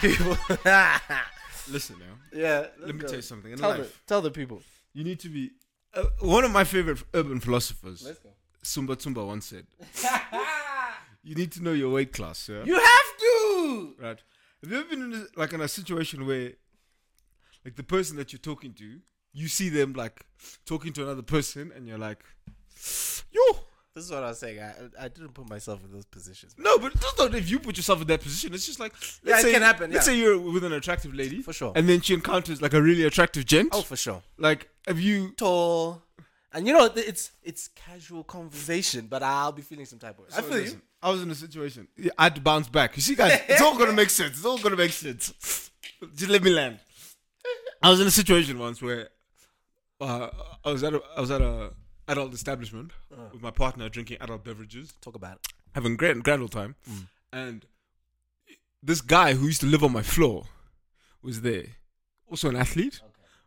the people. Listen now. yeah. Let me tell you something. In Tell the, life, tell the people. you need to be. Uh, one of my favorite urban philosophers, Let's go. Sumba Tumba, once said, "You need to know your weight class." Yeah. You have to. Right. Have you ever been in a, like in a situation where, like the person that you're talking to, you see them like talking to another person, and you're like, "Yo, This is what I was saying. I, I didn't put myself in those positions. no," but that's not if you put yourself in that position. It's just like, let's Yeah, it say, can happen, Let's yeah. say you're with an attractive lady, For sure. and then she encounters like a really attractive gent. Oh, for sure. like, have you? Tall. And you know, th- it's it's casual conversation, but I'll be feeling some type of way. I feel listen, I was in a situation. Yeah, I had to bounce back. You see, guys, it's all gonna make sense. It's all gonna make sense. Just let me land. I was in a situation once where uh, I was at a I was at a adult establishment uh. with my partner drinking adult beverages. Talk about it. having grand grand old time, mm. and this guy who used to live on my floor was there, also an athlete,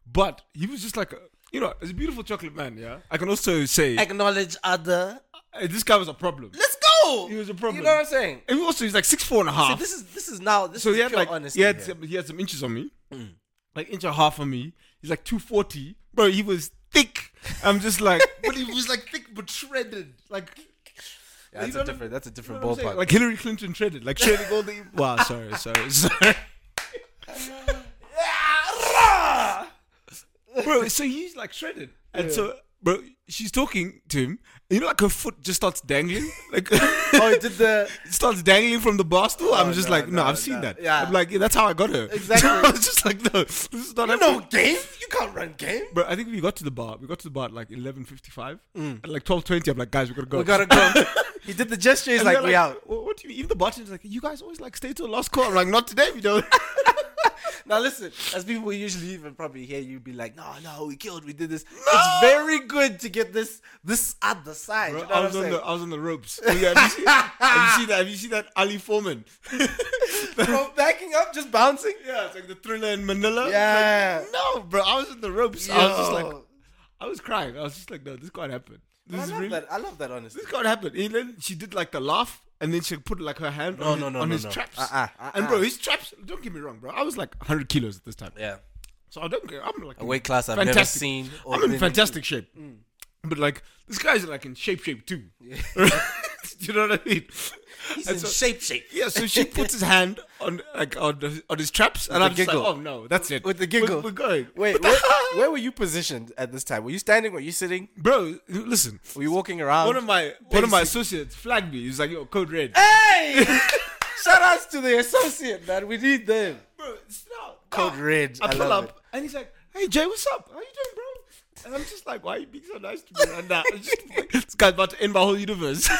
but he was just like a, you know, he's a beautiful chocolate man. Yeah, I can also say Acknowledge other. uh, this guy was a problem. Let's go. He was a problem. You know what I'm saying? And also, he's like six four and a half. See, this is this is now this so is he had pure like honesty he had some, he had some inches on me, mm. like inch and a half on me. He's like two forty, bro. He was thick. I'm just like, but he was like thick but shredded, like. Yeah, that's a different. That's a different what I'm ballpark. Like Hillary Clinton shredded, like shredding all the. Wow, sorry, sorry, sorry. bro, so he's like shredded, and so bro, she's talking to him. You know, like her foot just starts dangling, like oh, he did the it starts dangling from the bar stool. I'm Oh, just no, like, no, no, I've seen that. Yeah. I'm like, yeah, that's how I got her. Exactly. I was just like, no, this is not. you happening. know game. You can't run game. But I think we got to the bar. We got to the bar at like 11:55. At like 12:20, I'm like, guys, we gotta go. Mm. We gotta go. he did the gesture. He's like, they're we out. What do you mean? Even the bartender's like, you guys always like stay till last call. I'm like, not today, we don't. Now listen, as people usually even probably hear you be like, no, no, we killed, we did this. It's very good to get this this at the side. Bro, you know I was on saying? the I was on the ropes. Oh, yeah, have, you seen, have you seen that? Have you seen that Ali Foreman? Bro, backing up, just bouncing. Yeah, it's like the Thrilla in Manila. Yeah. Like, no, bro, I was in the ropes. I was just like, I was crying. I was just like, no, this can't happen. This I is love really, that. I love that honesty. this can't happen. And then she did like the laugh, and then she put like her hand No, on, no, his, no, on no, his no. traps. Uh-uh, uh-uh. And bro, his traps. Don't get me wrong, bro. I was like 100 kilos at this time, Yeah. so I don't care. I'm like A weight class I've never fantastic- seen. I'm in Mm. fantastic shape, but like this guy's like in shape, shape too. you know what I mean? He's And in so- shape, shape. Yeah, so she puts his hand on like on the, on his traps, and I'm just like, oh no, that's it. With the We're- giggle. we're, going. Wait, where, where were you positioned at this time? Were you standing? Were you sitting? bro, listen. Were you walking around? One of my one of my associates flagged me. He was like, "Yo, code red." Hey! Shout outs to the associate, man. We need them. bro, it's not Code ah, red. I I pull love up, it. and he's like, "Hey Jay, what's up? How you doing, bro?" And I'm just like, "Why are you being so nice to me?" And that, I'm just like, this guy's about to end my whole universe.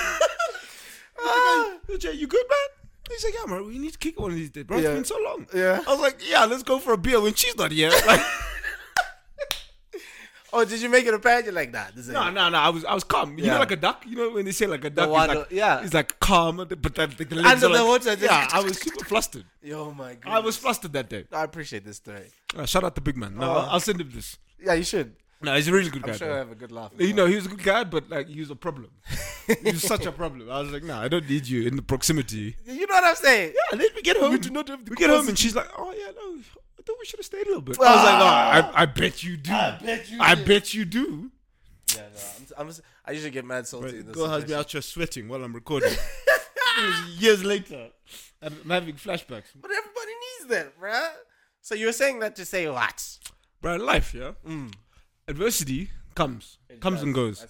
Ah. Jay, you good, man? He's like, "Yeah, man. We need to kick one of these days, bro. Yeah. It's been so long." Yeah. I was like, "Yeah, let's go for a beer when she's not here." Like, Oh, did you make it a? You're like, is No, no, no. I was, I was calm. You Yeah. know, like a duck. You know when they say like a duck, water- like, yeah. it's like calm, but then the, the legs Under the like, water, Yeah, I was super flustered. Oh my god. I was flustered that day. I appreciate this story. Uh, shout out the big man. No, Oh. I'll send him this. Yeah, you should. No, he's a really good guy. I'm sure I have a good laugh. You know, he was a good guy, but like he was a problem. he was such a problem. I was like, nah, I don't need you in the proximity. You know what I'm saying? Yeah, and then we get home. We do not have the we get home, and she's like, oh yeah, no, I thought we should have stayed a little bit. I was like, oh, I, ah. I bet you do. I bet you I did. bet you do. Yeah, no, I'm, I'm, I usually get mad salty. in this girl has me situation. out here sweating while I'm recording. It was years later, I'm I'm having flashbacks. But everybody needs that, bruh. So you were saying that to say what? Bro, life, yeah. Mm. Adversity comes, comes and goes,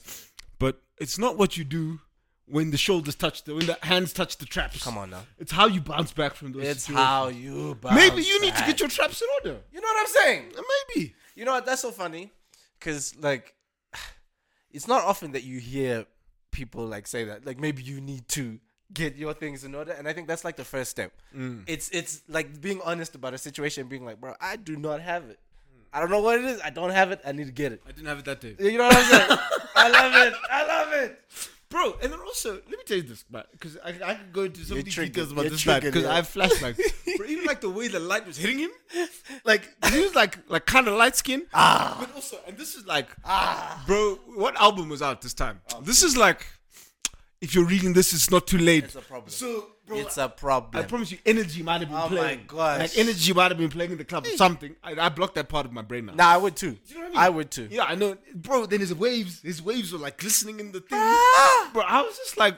but it's not what you do when the shoulders touch the when the hands touch the traps. Come on now. it's how you bounce back from those. It's situations. how you bounce Maybe you need to get your traps in order. You know what I'm saying? Uh, Maybe. You know what? That's so funny, because like, it's not often that you hear people like say that. Like maybe you need to get your things in order, and I think that's like the first step. It's it's like being honest about a situation, being like, bro, I do not have it. I don't know what it is. I don't have it. I need to get it. I didn't have it that day, You know what I'm saying? I love it. I love it. bro. And then also, let me tell you this, man, because I, I could go into so many details about You're this man because yeah. I have flashbacks. bro, even like the way the light was hitting him, like he was like like kind of light skinned. Ah. But also, and this is like, ah, bro, what album was out this time? This is like, if you're reading this, it's not too late. It's a problem. So it's a problem. I promise you, energy might have been playing. Oh my playing. gosh. Like energy might have been playing in the club or something. I, I blocked that part of my brain now. nah, I would too. Do you know what I mean? I, would too. Yeah, I know, bro. Then his waves, his waves were like glistening in the thing, Ah! bro. I was just like, I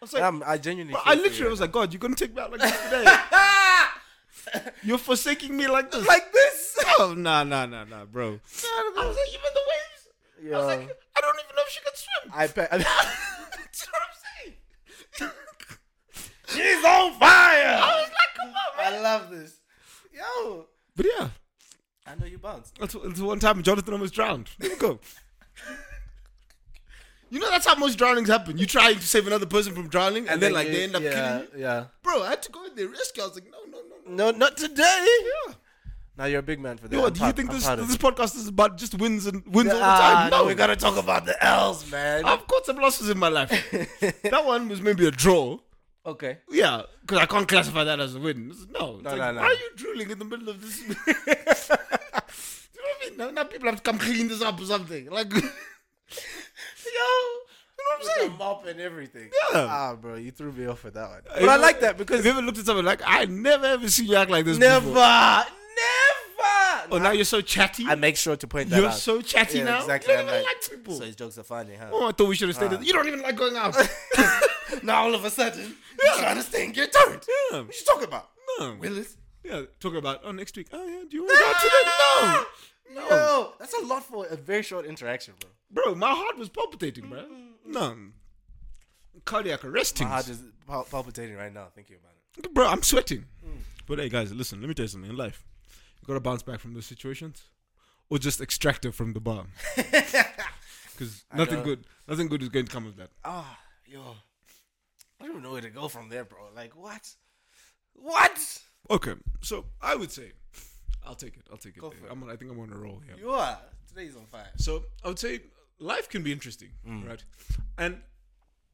was like, I'm, I genuinely. bro, feel I for literally you was like, God, you're gonna take me out like this today? you're forsaking me like this? like this. oh, nah, nah, nah, nah, bro. I was like, even the waves. I was like, I don't even know if she can swim. I bet. Do you know what I'm saying? She's on fire. I was like, come on, man. I love this. Yo, But yeah, I know you bounced. that's, that's one time Jonathan almost drowned. There you go. You know that's how most drownings happen. You try to save another person from drowning, and, then, like you- they end up yeah, killing you. Yeah. Bro, I had to go in there rescue. I was like, no, no, no, no. No, not today. Yeah. Now you're a big man for that. Yo, I'm do you think I'm this this you. podcast is about just wins and wins all the time? no, No, we gotta talk about the L's, man. I've got some losses in my life. that one was maybe a draw. Okay. Yeah, because I can't classify that as a win. No, No, like, no, no. Why are you drooling in the middle of this? Do you know what I mean? Now, now people have to come clean this up or something. Like, yo, you know what I'm With saying? mop and everything. Yeah. Ah, bro, you threw me off with that one. But I like that because Have you ever looked at someone like I never ever seen you act like this never, before? never. Oh, now you're so chatty. I make sure to point that out. You're so chatty Yeah, now. exactly. You don't even like, like people. So his jokes are funny, huh? oh, I thought we should have stayed. Ah. You don't even like going out. now all of a sudden, you're trying to stay in your turn. Yeah. What you talking about? No. Willis? Yeah, talking about oh next week. Oh yeah, do you want to go today? No, no, Yo, that's a lot for a very short interaction, bro. bro. My heart was palpitating, bro. No, cardiac arrest. My heart is pal- palpitating right now thinking about it. bro. I'm sweating. But hey, guys, listen. Let me tell you something. In life, you gotta bounce back from those situations, or just extract it from the bar. Because nothing good, nothing good is going to come of that. Ah, yo. I don't even know where to go from there, bro. Like, what? What? Okay, so I would say, I'll take it. I'll take it. Go for. I'm on, I think I'm on a roll here. You are. Today's on fire. So I would say life can be interesting, Mm. right? And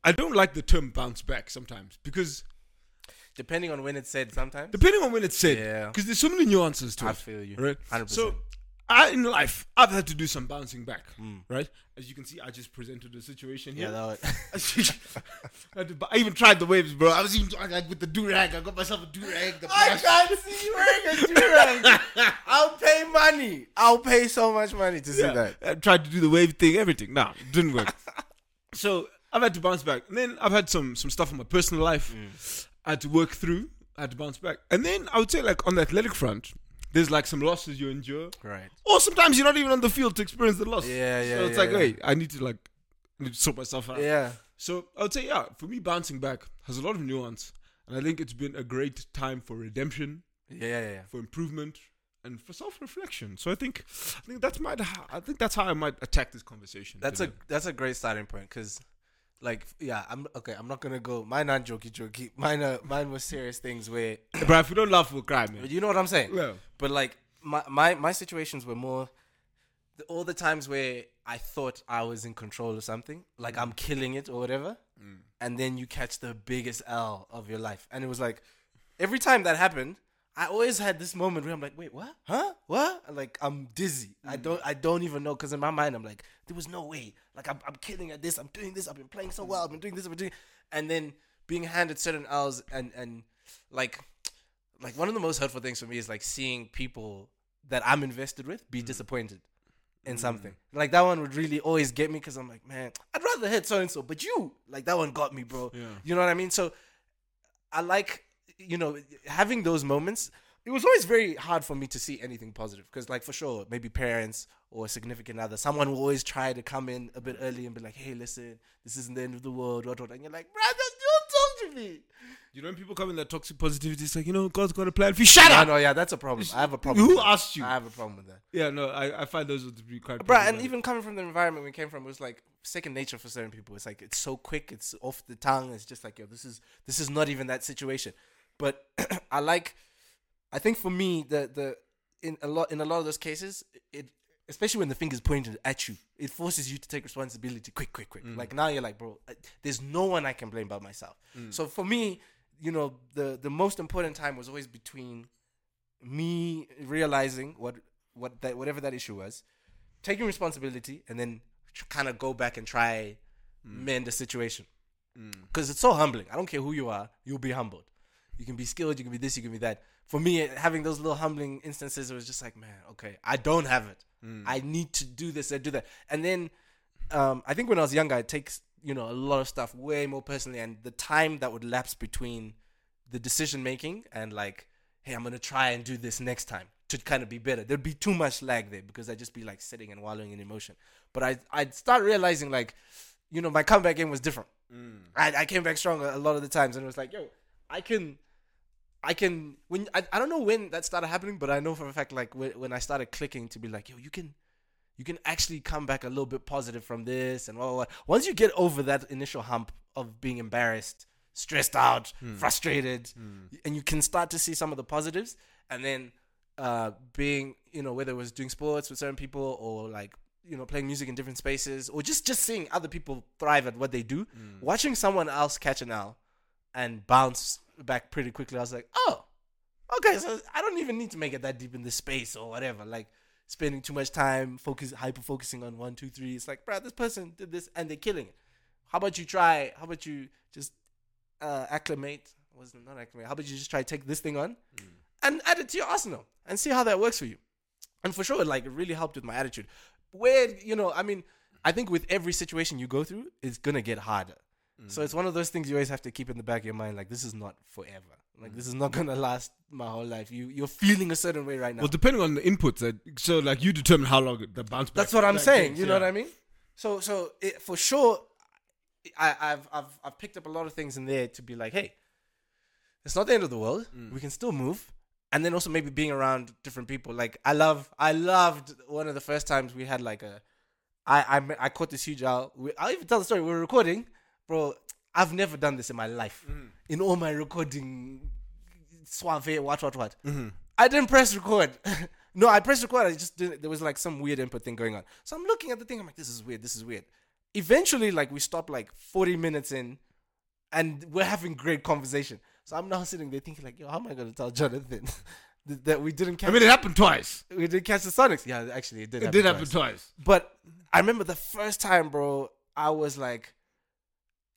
I don't like the term bounce back sometimes because Depending on when it's said, sometimes. depending on when it's said, Yeah. because there's so many nuances to I it. feel you. right? 100%. So, I in life, I've had to do some bouncing back, Mm. right? As you can see, I just presented the situation here. yeah, that I, I even tried the waves, bro. I was even like with the do rag. I got myself a do rag. I can't see you wearing a do-rag. I'll pay money. I'll pay so much money to see Yeah. that. I tried to do the wave thing, everything. Nah, didn't work. so I've had to bounce back, and then I've had some some stuff in my personal life. Mm. I had to work through. I had to bounce back, and then I would say like on the athletic front, there's like some losses you endure, Right. or sometimes you're not even on the field to experience the loss. Yeah, yeah, So it's yeah, like, yeah. hey, I need to like I need to sort myself out. Yeah. So I would say, yeah, for me, bouncing back has a lot of nuance, and I think it's been a great time for redemption, Yeah, yeah, yeah. for improvement, and for self-reflection. So I think, I think that's my, I think that's how I might attack this conversation. That's a that's a great starting point because, like, yeah, I'm okay. I'm not gonna go. Mine aren't jokey jokey. Mine are mine was serious things where, but if you don't laugh, we'll cry, man. but you know what I'm saying. Yeah. But like my my my situations were more the, all the times where I thought I was in control of something, like I'm killing it or whatever, mm. and then you catch the biggest L of your life, and it was like every time that happened. I always had this moment where I'm like, wait, what? Huh? What? Like I'm dizzy. I don't. I don't even know because in my mind I'm like, there was no way. Like I'm, I'm killing at this. I'm doing this. I've been playing so well. I've been doing this. I've been doing, and then being handed certain L's and and like like one of the most hurtful things for me is like seeing people that I'm invested with Mm. be disappointed in something. Like that one would really always get me because I'm like, man, I'd rather hit so and so, but you like that one got me, bro. Yeah. You know what I mean? So I like you know having those moments. It was always very hard for me to see anything positive because, like, for sure, maybe parents or a significant other, someone will always try to come in a bit early and be like, "Hey, listen, this isn't the end of the world." What, what? And you're like, "Brother, don't talk to me." You know when people come in that toxic positivity, it's like, you know, God's got a plan for you. Shut No, up! no, yeah, that's a problem. I have a problem. Who asked you? I have a problem with that. Yeah, no, I, I find those to be quite. Bruh, and even coming from the environment we came from, it was like second nature for certain people. It's like it's so quick, it's off the tongue. It's just like yo, this is this is not even that situation. But I like, I think for me, the the in a lot in a lot of those cases, it especially when the finger's pointed at you, it forces you to take responsibility quick, quick, quick. Mm. Like now you're like, bro, I- there's no one I can blame but myself. Mm. So for me, you know, the the most important time was always between me realizing what what that whatever that issue was, taking responsibility, and then kind of go back and try mm. mend the situation. because it's so humbling. I don't care who you are, you'll be humbled. You can be skilled, you can be this, you can be that. For me, having those little humbling instances, it was just like, man, okay, I don't have it. I need to do this and do that. And then, um, I think when I was younger, it takes you know a lot of stuff way more personally, and the time that would lapse between the decision making and like, hey, I'm gonna try and do this next time to kind of be better. There'd be too much lag there because I'd just be like sitting and wallowing in emotion. But I I'd start realizing like, you know, my comeback game was different. I, I came back stronger a lot of the times, and it was like, yo, I can, I can. When I, I don't know when that started happening, but I know for a fact like when, when I started clicking to be like, yo, you can, you can actually come back a little bit positive from this, and blah, blah, blah. once you get over that initial hump of being embarrassed, stressed out, hmm. frustrated, hmm. and you can start to see some of the positives, and then uh, being, you know, whether it was doing sports with certain people or like you know playing music in different spaces or just just seeing other people thrive at what they do hmm. watching someone else catch an L and bounce back pretty quickly. I was like oh okay so i don't even need to make it that deep in the space or whatever like spending too much time focus hyper focusing on one two three. It's like bro this person did this and they're killing it. How about you try how about you just uh acclimate? Was not acclimate? How about you just try to take this thing on and add it to your arsenal and see how that works for you. And for sure like it really helped with my attitude. Where you know i mean i think with every situation you go through it's gonna get harder so it's one of those things you always have to keep in the back of your mind like this is not forever like this is not mm. gonna last my whole life you you're feeling a certain way right now Well, depending on the inputs, that so like you determine how long the bounce back. that's what i'm saying takes, you know yeah. what i mean so so it, for sure I, I've I've I've picked up a lot of things in there to be like, hey, it's not the end of the world. Mm. We can still move, and then also maybe being around different people. Like I love, I loved one of the first times we had like a, I I I caught this huge owl. We, I'll even tell the story. We were recording, bro. I've never done this in my life. Mm-hmm. In all my recording, suave, what what what. Mm-hmm. I didn't press record. no, I pressed record. I just didn't. There was like some weird input thing going on. So I'm looking at the thing. I'm like, this is weird. This is weird. Eventually, like we stopped like 40 minutes in, and we're having great conversation. So I'm now sitting there thinking like, yo, how am I gonna tell Jonathan that, we didn't catch? I mean, it happened twice. we didn't catch the Sonics. Yeah, actually, it did. It happen did happen twice. twice. But I remember the first time, bro. I was like,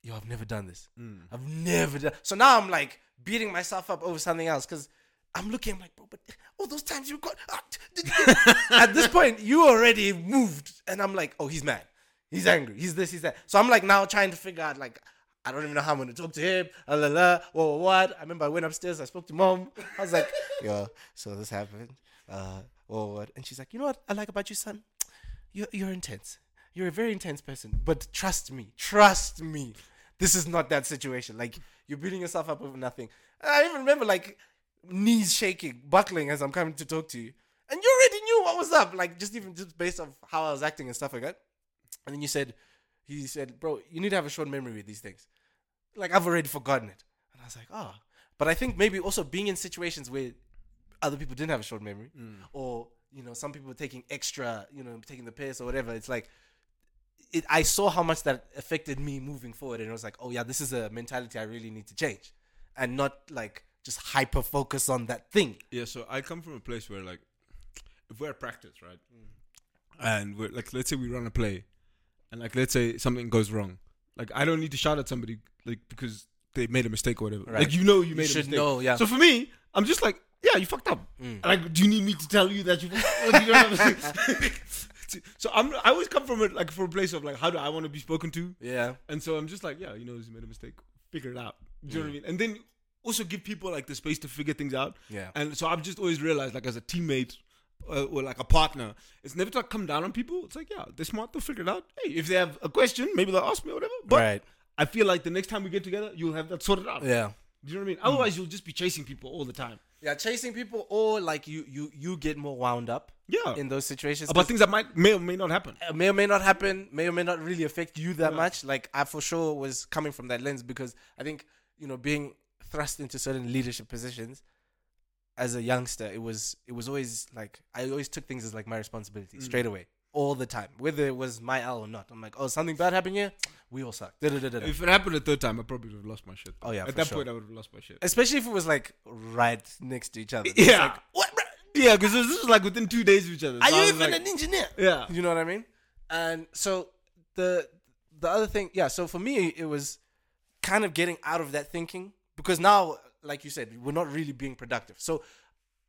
yo, I've never done this. I've never done. So now I'm like beating myself up over something else because I'm looking. I'm like, bro, but all those times you got. ah, At this point, you already moved, and I'm like, oh, he's mad. He's angry. He's this. He's that. So I'm like now trying to figure out like. I don't even know how I'm gonna talk to him. La, la, what, what, what? I remember I went upstairs. I spoke to mom. I was like, "Yo, so this happened. Uh, what, what?" And she's like, "You know what I like about you, son? You're you're intense. You're a very intense person. But trust me, trust me, this is not that situation. Like you're beating yourself up over nothing. And I even remember like knees shaking, buckling as I'm coming to talk to you, and you already knew what was up. Like just even just based off how I was acting and stuff like that. And then you said, he said, bro, you need to have a short memory with these things. Like I've already forgotten it. And I was like, oh. But I think maybe also being in situations where other people didn't have a short memory, mm. or you know, some people were taking extra, you know, taking the piss or whatever. It's like it, I saw how much that affected me moving forward, and it was like, oh yeah, this is a mentality I really need to change, and not like just hyper focus on that thing. Yeah, so I come from a place where like, if we're at practice, right, mm. and we're like, let's say we run a play, and like, let's say something goes wrong, like I don't need to shout at somebody like because they made a mistake or whatever. Right. Like you know you You made a mistake. know, yeah. So for me, I'm just like, yeah, you fucked up. Mm. Like, do you need me to tell you that you? Like, you know what I'm saying? so I'm I always come from it like from a place of like how do I want to be spoken to, Yeah, and so I'm just like, yeah, you know, you made a mistake, figure it out. Do you know what I mean? And then also give people like the space to figure things out. Yeah. And so I've just always realized, like as a teammate uh, or like a partner, it's never to come down on people. It's like, yeah, they're smart, they'll figure it out. Hey, if they have a question, maybe they'll ask me or whatever. But right. I feel like the next time we get together, you'll have that sorted out. Yeah. Do you know what I mean? Otherwise, you'll just be chasing people all the time. Yeah, chasing people, or like you, you, you get more wound up Yeah. in those situations. About things that might may or may not happen. uh, may or may not happen, may or may not really affect you that much. Like I for sure was coming from that lens because I think you know being thrust into certain leadership positions as a youngster, it was it was always like I always took things as like my responsibility straight away, all the time, whether it was my L or not. I'm like, oh, something bad happened here, we all suck. Da-da-da-da-da. If it happened a third time, I probably would have lost my shit. Oh, yeah, At for that sure. point, I would have lost my shit. Especially if it was like right next to each other. It's Yeah. like, what? Yeah, because this was like within two days of each other. Are So I you was even like- an engineer? Yeah. You know what I mean? And so the the other thing, yeah. So for me, it was kind of getting out of that thinking because now, like you said, we're not really being productive. So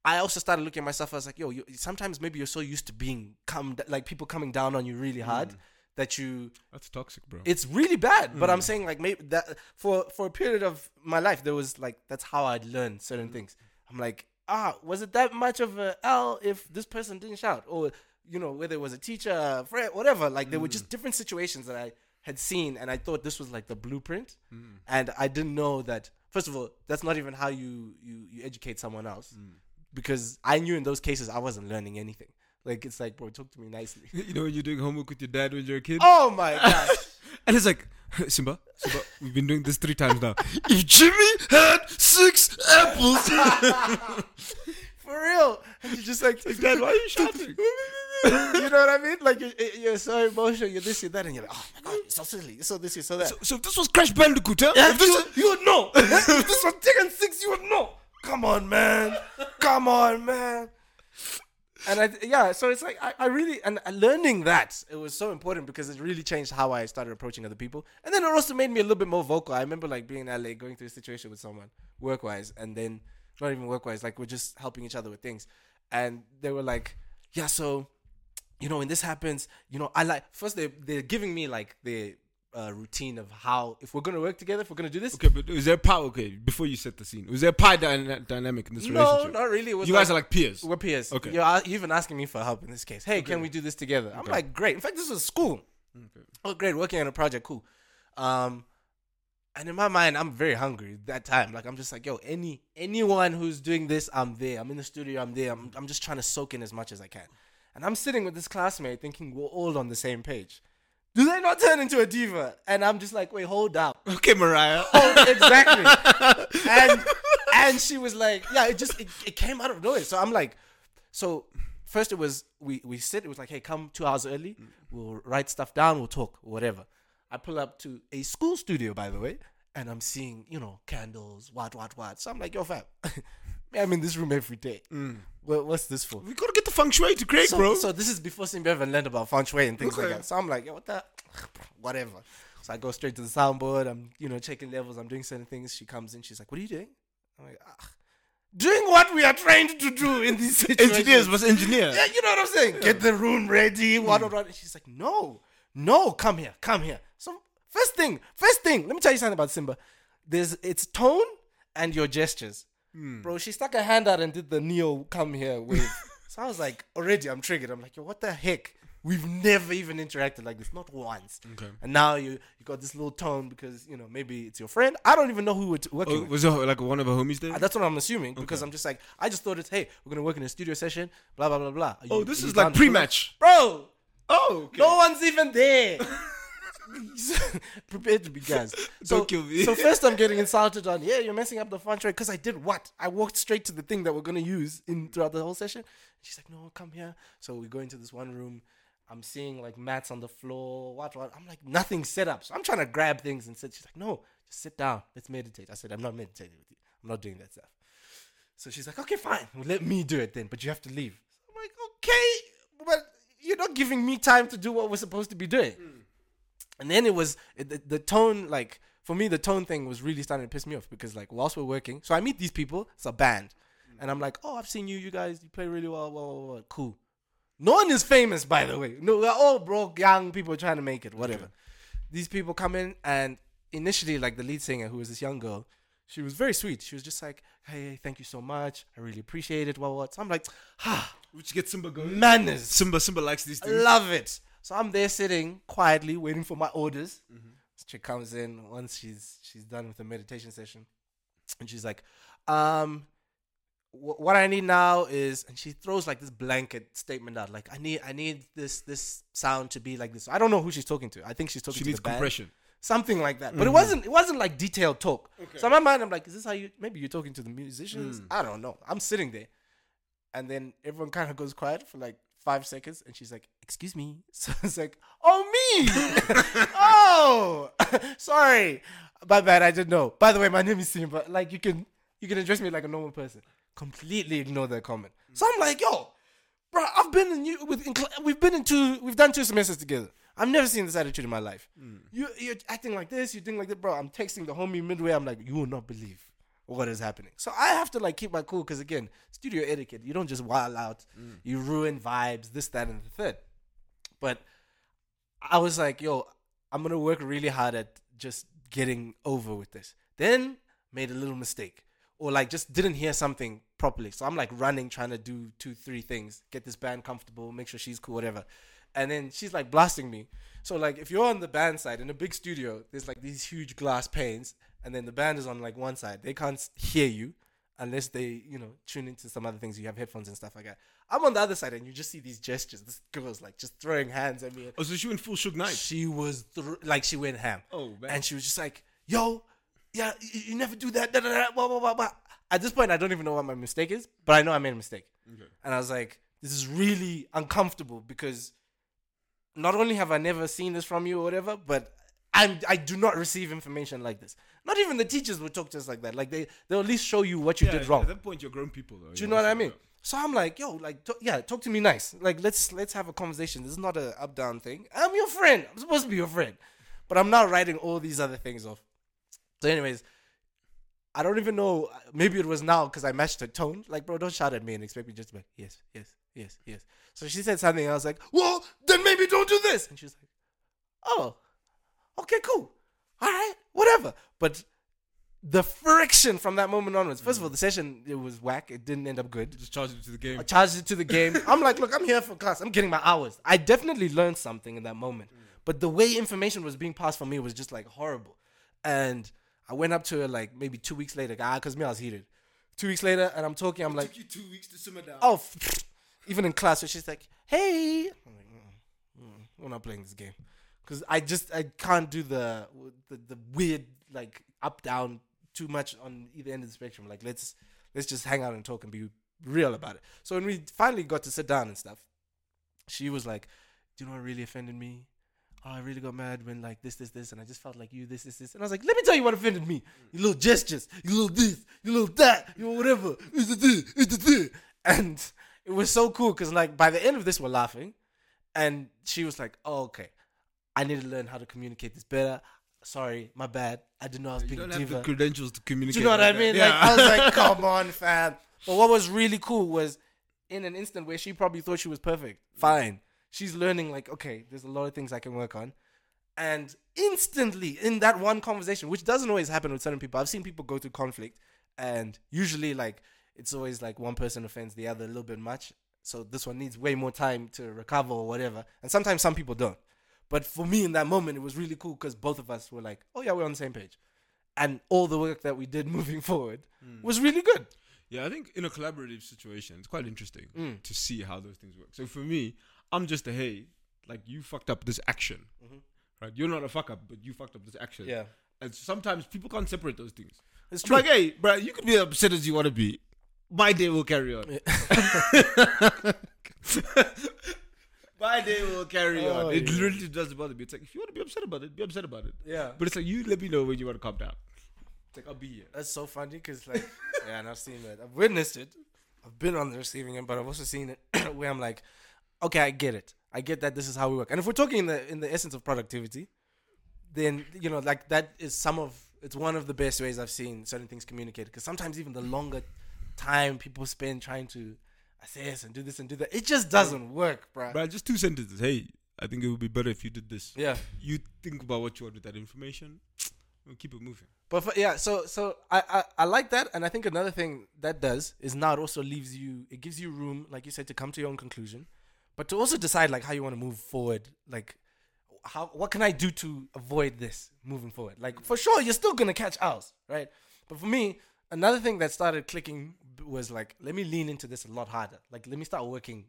I also started looking at myself. I was like, yo, you, sometimes maybe you're so used to being come like people coming down on you really hard mm. that you That's toxic, bro. it's really bad. But I'm mm. saying like maybe that for for a period of my life there was like that's how I'd learn certain mm. things. I'm like, ah, was it that much of a L if this person didn't shout or you know whether it was a teacher, a friend, whatever. Like there were just different situations that I had seen, and I thought this was like the blueprint, and I didn't know that. First of all, that's not even how you you, you educate someone else, because I knew in those cases I wasn't learning anything. Like it's like, bro, talk to me nicely. you know when you're doing homework with your dad when you're a kid, oh my gosh. and it's like, Simba, Simba, we've been doing this three times now. if Jimmy had six apples, For real. And you're just like, Dad, why are you shouting? you know what I mean? Like you're, you're so emotional, you're this, you're that, and you're like, oh my god, you're so silly, you're so this, you're so that. so, so if this was Crash Bandicoot, huh? Yeah, If this you, was- you would know. if this was Tekken Six, you would know. Come on, man. Come on, man. And I, yeah, so it's like I, I really and learning that it was so important because it really changed how I started approaching other people, and then it also made me a little bit more vocal. I remember like being in LA, going through a situation with someone work wise, and then not even work wise, like we're just helping each other with things, and they were like, yeah, so you know, when this happens, you know, I like first they they're giving me like the uh, routine of how if we're gonna work together, if we're gonna do this. Okay, but is there power? Okay, before you set the scene, was there power dyna- dynamic in this No, relationship? No, not really. It was you like, guys are like peers. we're peers. Okay. You're, you're even asking me for help in this case. Hey, can we do this together? I'm like, great. In fact, this was school. Oh, great. Working on a project. Cool. Um, and in my mind, I'm very hungry that time. Like, I'm just like, yo, any anyone who's doing this, I'm there. I'm in the studio. I'm there. I'm, I'm just trying to soak in as much as I can. And I'm sitting with this classmate thinking we're all on the same page. Do they not turn into a diva? And I'm just like, wait, hold up. Okay, Mariah. Oh, exactly. and and she was like, yeah, it just it, it came out of nowhere. So I'm like, so first it was we we sit. It was like, hey, come two hours early. We'll write stuff down. We'll talk, whatever. I pull up to a school studio, by the way, and I'm seeing you know candles, what what what. So I'm like, yo, fam, I'm in this room every day. What, what's this for? we gotta get the feng shui to create, So, bro. so this is before Simba ever learned about feng shui and things like that. So I'm like, yo, what the, whatever. So I go straight to the soundboard. I'm, you know, checking levels. I'm doing certain things. She comes in. She's like, what are you doing? I'm like, ah, doing what we are trained to do in these situations. Engineers was engineer. Yeah, you know what I'm saying? Get the room ready. What, what, what. She's like, no, no, come here, come here. So first thing, first thing, let me tell you something about Simba. There's its tone and your gestures. Bro, she stuck her hand out and did the Neo come here wave. so I was like, already I'm triggered. I'm like, yo, what the heck? We've never even interacted like this, not once. Okay. And now you you got this little tone because you know maybe it's your friend. I don't even know who we're t- working Oh, with. was it like one of her homies there? Uh, That's what I'm assuming because I'm just like I just thought it's hey we're gonna work in a studio session blah blah blah blah. Are Oh, this are you is down like to pre-match. bro. Oh, okay. No one's even there. Prepared to be gassed. So, Don't kill me. so first I'm getting insulted on, yeah, you're messing up the fun track because I did what? I walked straight to the thing that we're gonna use in throughout the whole session. She's like, no, come here. So we go into this one room. I'm seeing like mats on the floor. What? What? I'm like nothing set up. So I'm trying to grab things and sit. She's like, no, just sit down. Let's meditate. I said, I'm not meditating with you. I'm not doing that stuff. So she's like, okay, fine. Well, let me do it then, but you have to leave. I'm like, okay, but you're not giving me time to do what we're supposed to be doing. Hmm. And then it was the, the tone, like for me, the tone thing was really starting to piss me off because like whilst we're working, so I meet these people, it's a band, and I'm like, oh, I've seen you, you guys, you play really well, well, well, well. cool. No one is famous, by the way. No, we're all broke young people trying to make it, whatever. These people come in, and initially, like the lead singer, who was this young girl, she was very sweet. She was just like, hey, thank you so much. I really appreciate it. Well, what? So I'm like, ah, Which gets Simba going. manners. Simba, Simba likes these things. love it. So I'm there sitting quietly waiting for my orders. Mm-hmm. This chick comes in once she's she's done with the meditation session, and she's like, um. wh- What I need now is, and she throws like this blanket statement out, like I need, I need this, this sound to be like this. I don't know who she's talking to. I think she's talking She to needs the band something like that. But it mm-hmm. wasn't it wasn't like detailed talk. So in my mind, I'm like, is this how you? Maybe you're talking to the musicians. Mm. I don't know. I'm sitting there, and then everyone kind of goes quiet for like five seconds, and she's like, "Excuse me." So it's like, "Oh me, oh, sorry, my bad. I didn't know. By the way, my name is Simba. Like you can you can address me like a normal person. Completely ignore that comment. Hmm. So I'm like, yo, bro, I've been in you with in, we've been in two we've done two semesters together. I've never seen this attitude in my life. Hmm. You, you're acting like this, you're doing like that, bro. I'm texting the homie midway. I'm like, you will not believe what is happening. So I have to like keep my cool because again, studio etiquette. You don't just wild out. Mm. You ruin vibes, this, that, and the third. But I was like, yo, I'm gonna work really hard at just getting over with this. Then made a little mistake. Or like just didn't hear something properly. So I'm like running, trying to do two, three things, get this band comfortable, make sure she's cool, whatever. And then she's like blasting me. So like if you're on the band side in a big studio, there's like these huge glass panes, and then the band is on like one side. They can't hear you unless they, you know, tune into some other things. You have headphones and stuff like that. I'm on the other side, and you just see these gestures. This girl's like just throwing hands at me. Oh, so she went full Suge Knight. She was thr like she went ham. Oh, man. And she was just like, "Yo, yeah, you, you never do that." Da, da, da, blah, blah, blah, blah. At this point, I don't even know what my mistake is, but I know I made a mistake. okay. And I was like, "This is really uncomfortable because not only have I never seen this from you or whatever, but I'm I do not receive information like this. Not even the teachers would talk to us like that. Like they they'll at least show you what you Yeah, did wrong. At that point, you're grown people, though. Do you know what I mean? So I'm like, yo, like, t- yeah, talk to me nice. Like, let's let's have a conversation. This is not a up down thing. I'm your friend. I'm supposed to be your friend, but I'm not writing all these other things off. So, anyways, I don't even know. Maybe it was now because I matched her tone. Like, bro, don't shout at me and expect me just to be like, yes, yes, yes, yes. So she said something. I was like, well, then maybe don't do this. And she's like, oh, okay, cool, all right, whatever. But the friction from that moment onwards. First of all, the session it was whack. It didn't end up good. Just charge it to the game. I charged it to the game. I'm like, look, I'm here for class. I'm getting my hours. I definitely learned something in that moment. But the way information was being passed for me was just like horrible. And I went up to her like maybe two weeks later. Ah, because me, I was heated. Two weeks later, and I'm talking. I'm like, took you two weeks to simmer down. oh, even in class, where she's like, hey, I'm like, mm, mm, we're not playing this game. Because I just I can't do the, the the weird like up down too much on either end of the spectrum. Like let's let's just hang out and talk and be real about it. So when we finally got to sit down and stuff, she was like, "Do you know what really offended me? Oh, I really got mad when like this, this, this, and I just felt like you, this, this, this." And I was like, "Let me tell you what offended me. Mm. You little gestures, you little this, you little that, you whatever." It is it is and it was so cool because like by the end of this, we're laughing, and she was like, "Oh, okay, I need to learn how to communicate this better." Sorry, my bad. I didn't know I was You being don't a have diva. the credentials to communicate. Do you know what I mean? that. Like I was like, come on, fam. But what was really cool was in an instant where she probably thought she was perfect. Fine. She's learning like, okay, there's a lot of things I can work on. And instantly in that one conversation, which doesn't always happen with certain people, I've seen people go through conflict and usually like it's always like one person offends the other a little bit much. So this one needs way more time to recover or whatever. And sometimes some people don't. But for me in that moment, it was really cool because both of us were like, oh yeah, we're on the same page and all the work that we did moving forward was really good. Yeah, I think in a collaborative situation, it's quite interesting Mm. to see how those things work. So for me, I'm just a hey, like you fucked up this action, right? You're not a fuck up, but you fucked up this action. Mm-hmm. Yeah, And sometimes people can't separate those things. it's true. like, hey, bro, you can be upset as you want to be. My day will carry on. My day will carry Oh, on. It yeah. literally doesn't bother me. It's like if you want to be upset about it, be upset about it. yeah, But it's like you let me know when you want to calm down. It's like I'll be here. that's so funny because like, yeah, and I've seen that. I've witnessed it. I've been on the receiving end, but I've also seen it where I'm like, okay, I get it. I get that this is how we work. And if we're talking in the in the essence of productivity, then you know, like that is some of it's one of the best ways I've seen certain things communicated. Because sometimes even the longer time people spend trying to assess and do this and do that, it just doesn't work, bro. But just two sentences. Hey, I think it would be better if you did this. Yeah. You think about what you want with that information. We'll keep it moving. But for, yeah, so so I, I I like that, and I think another thing that does is now it also leaves you, it gives you room, like you said, to come to your own conclusion, but to also decide like how you want to move forward. Like, how what can I do to avoid this moving forward? Like for sure, you're still gonna catch owls, right? But for me, another thing that started clicking was like, let me lean into this a lot harder. Like, let me start working.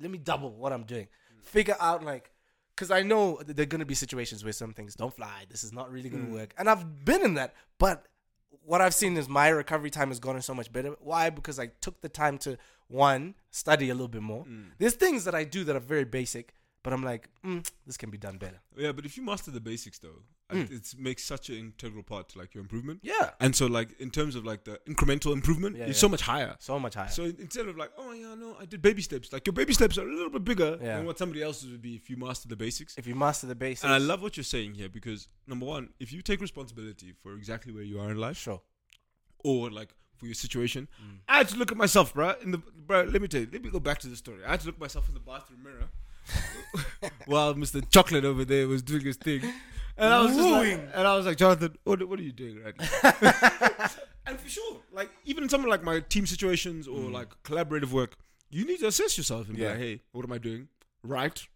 Let me double what I'm doing. Mm. Figure out like because I know th- there are going to be situations where some things don't fly. This is not really going to mm. work. And I've been in that. But what I've seen is my recovery time has gotten so much better. Why? Because I took the time to, one, study a little bit more. Mm. There's things that I do that are very basic, but I'm like, mm, this can be done better. Yeah, but if you master the basics though, Mm. it makes such an integral part to like your improvement. Yeah, And so like in terms of like the incremental improvement, Yeah, it's yeah. so much higher. so much higher. So instead of like, oh yeah, no, I did baby steps. Like your baby steps are a little bit bigger Yeah. than what somebody else's would be if you master the basics. if you master the basics, And I love what you're saying here because number one, if you take responsibility for exactly where you are in life, sure. or like for your situation, Mm. I had to look at myself, bro. In the bro, let me tell you, let me go back to the story. I had to look at myself in the bathroom mirror while Mr. Chocolate over there was doing his thing, and I was just like, and I was like, Jonathan, what, what are you doing right now? and for sure, like even in something like my team situations or like collaborative work, you need to assess yourself and be Mm. Like, hey, what am I doing right?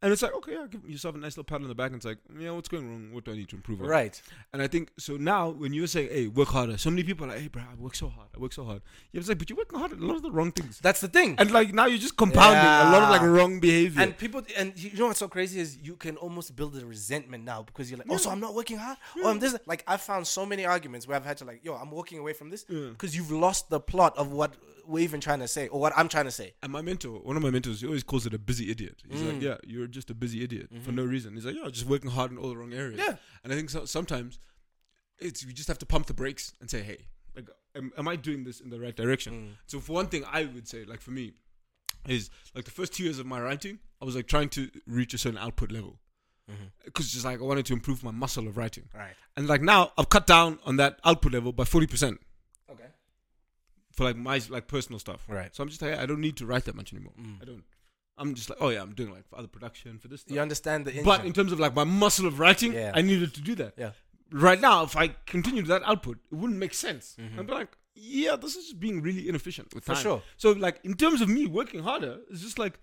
And it's like, okay, yeah, give yourself a nice little pat on the back, and it's like, yeah, what's going wrong? What do I need to improve on? Right. And I think so now when you're saying, hey, work harder, so many people are like, hey, bro, I work so hard, I work so hard. Yeah, it's like, but you're working hard at a lot of the wrong things. That's the thing. And like now you're just compounding a lot of like wrong behavior. And people, and you know what's so crazy is you can almost build a resentment now because you're like, oh, so I'm not working hard. Oh, I'm this. Like I found so many arguments where I've had to like, yo, I'm walking away from this Yeah. because you've lost the plot of what we're even trying to say or what I'm trying to say. And my mentor, one of my mentors, he always calls it a busy idiot. He's Mm. like, yeah, you're just a busy idiot for no reason. He's like, yeah, just working hard in all the wrong areas. Mm-hmm. Yeah. And I think so, sometimes it's you just have to pump the brakes and say, hey, like, am, am I doing this in the right direction? Mm. So for one thing, I would say, like for me, is like the first two years of my writing, I was like trying to reach a certain output level because just like I wanted to improve my muscle of writing. Right. And like now, I've cut down on that output level by forty percent Okay. for like my like personal stuff. Right. So I'm just like, I don't need to write that much anymore. Mm. I don't. I'm just like, oh yeah, I'm doing like for other production for this stuff. You understand the engine. but in terms of like my muscle of writing, Yeah. I needed to do that. Yeah. Right now, if I continued that output, it wouldn't make sense. Mhm. I'd be like, yeah, this is just being really inefficient with For sure. So like in terms of me working harder, it's just like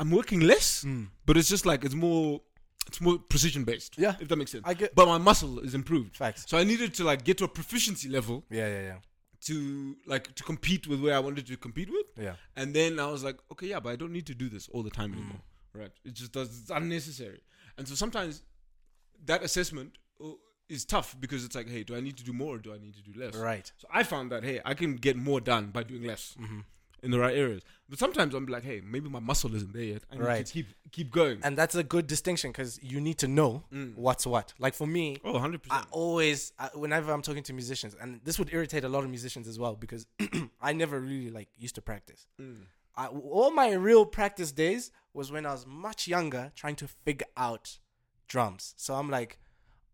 I'm working less, Mm. but it's just like it's more, it's more precision based. Yeah. if that makes sense. I get But my muscle is improved. facts. So I needed to like get to a proficiency level Yeah, yeah, yeah. To like to compete with where I wanted to compete with. Yeah. And then I was like, okay, yeah, but I don't need to do this all the time Mm. anymore. Right? It just does it's unnecessary. And so sometimes that assessment uh, is tough because it's like, hey, do I need to do more or do I need to do less? Right. So I found that hey, I can get more done by doing less Mm-hmm. in the right areas. But sometimes I'm like, hey, maybe my muscle isn't there yet. I need Right. to keep keep going. And that's a good distinction because you need to know Mm. what's what. Like for me, oh, 100 I percent. always, I, whenever I'm talking to musicians, and this would irritate a lot of musicians as well because I never really like used to practice. Mm. I, all my real practice days was when I was much younger, trying to figure out drums. So I'm like,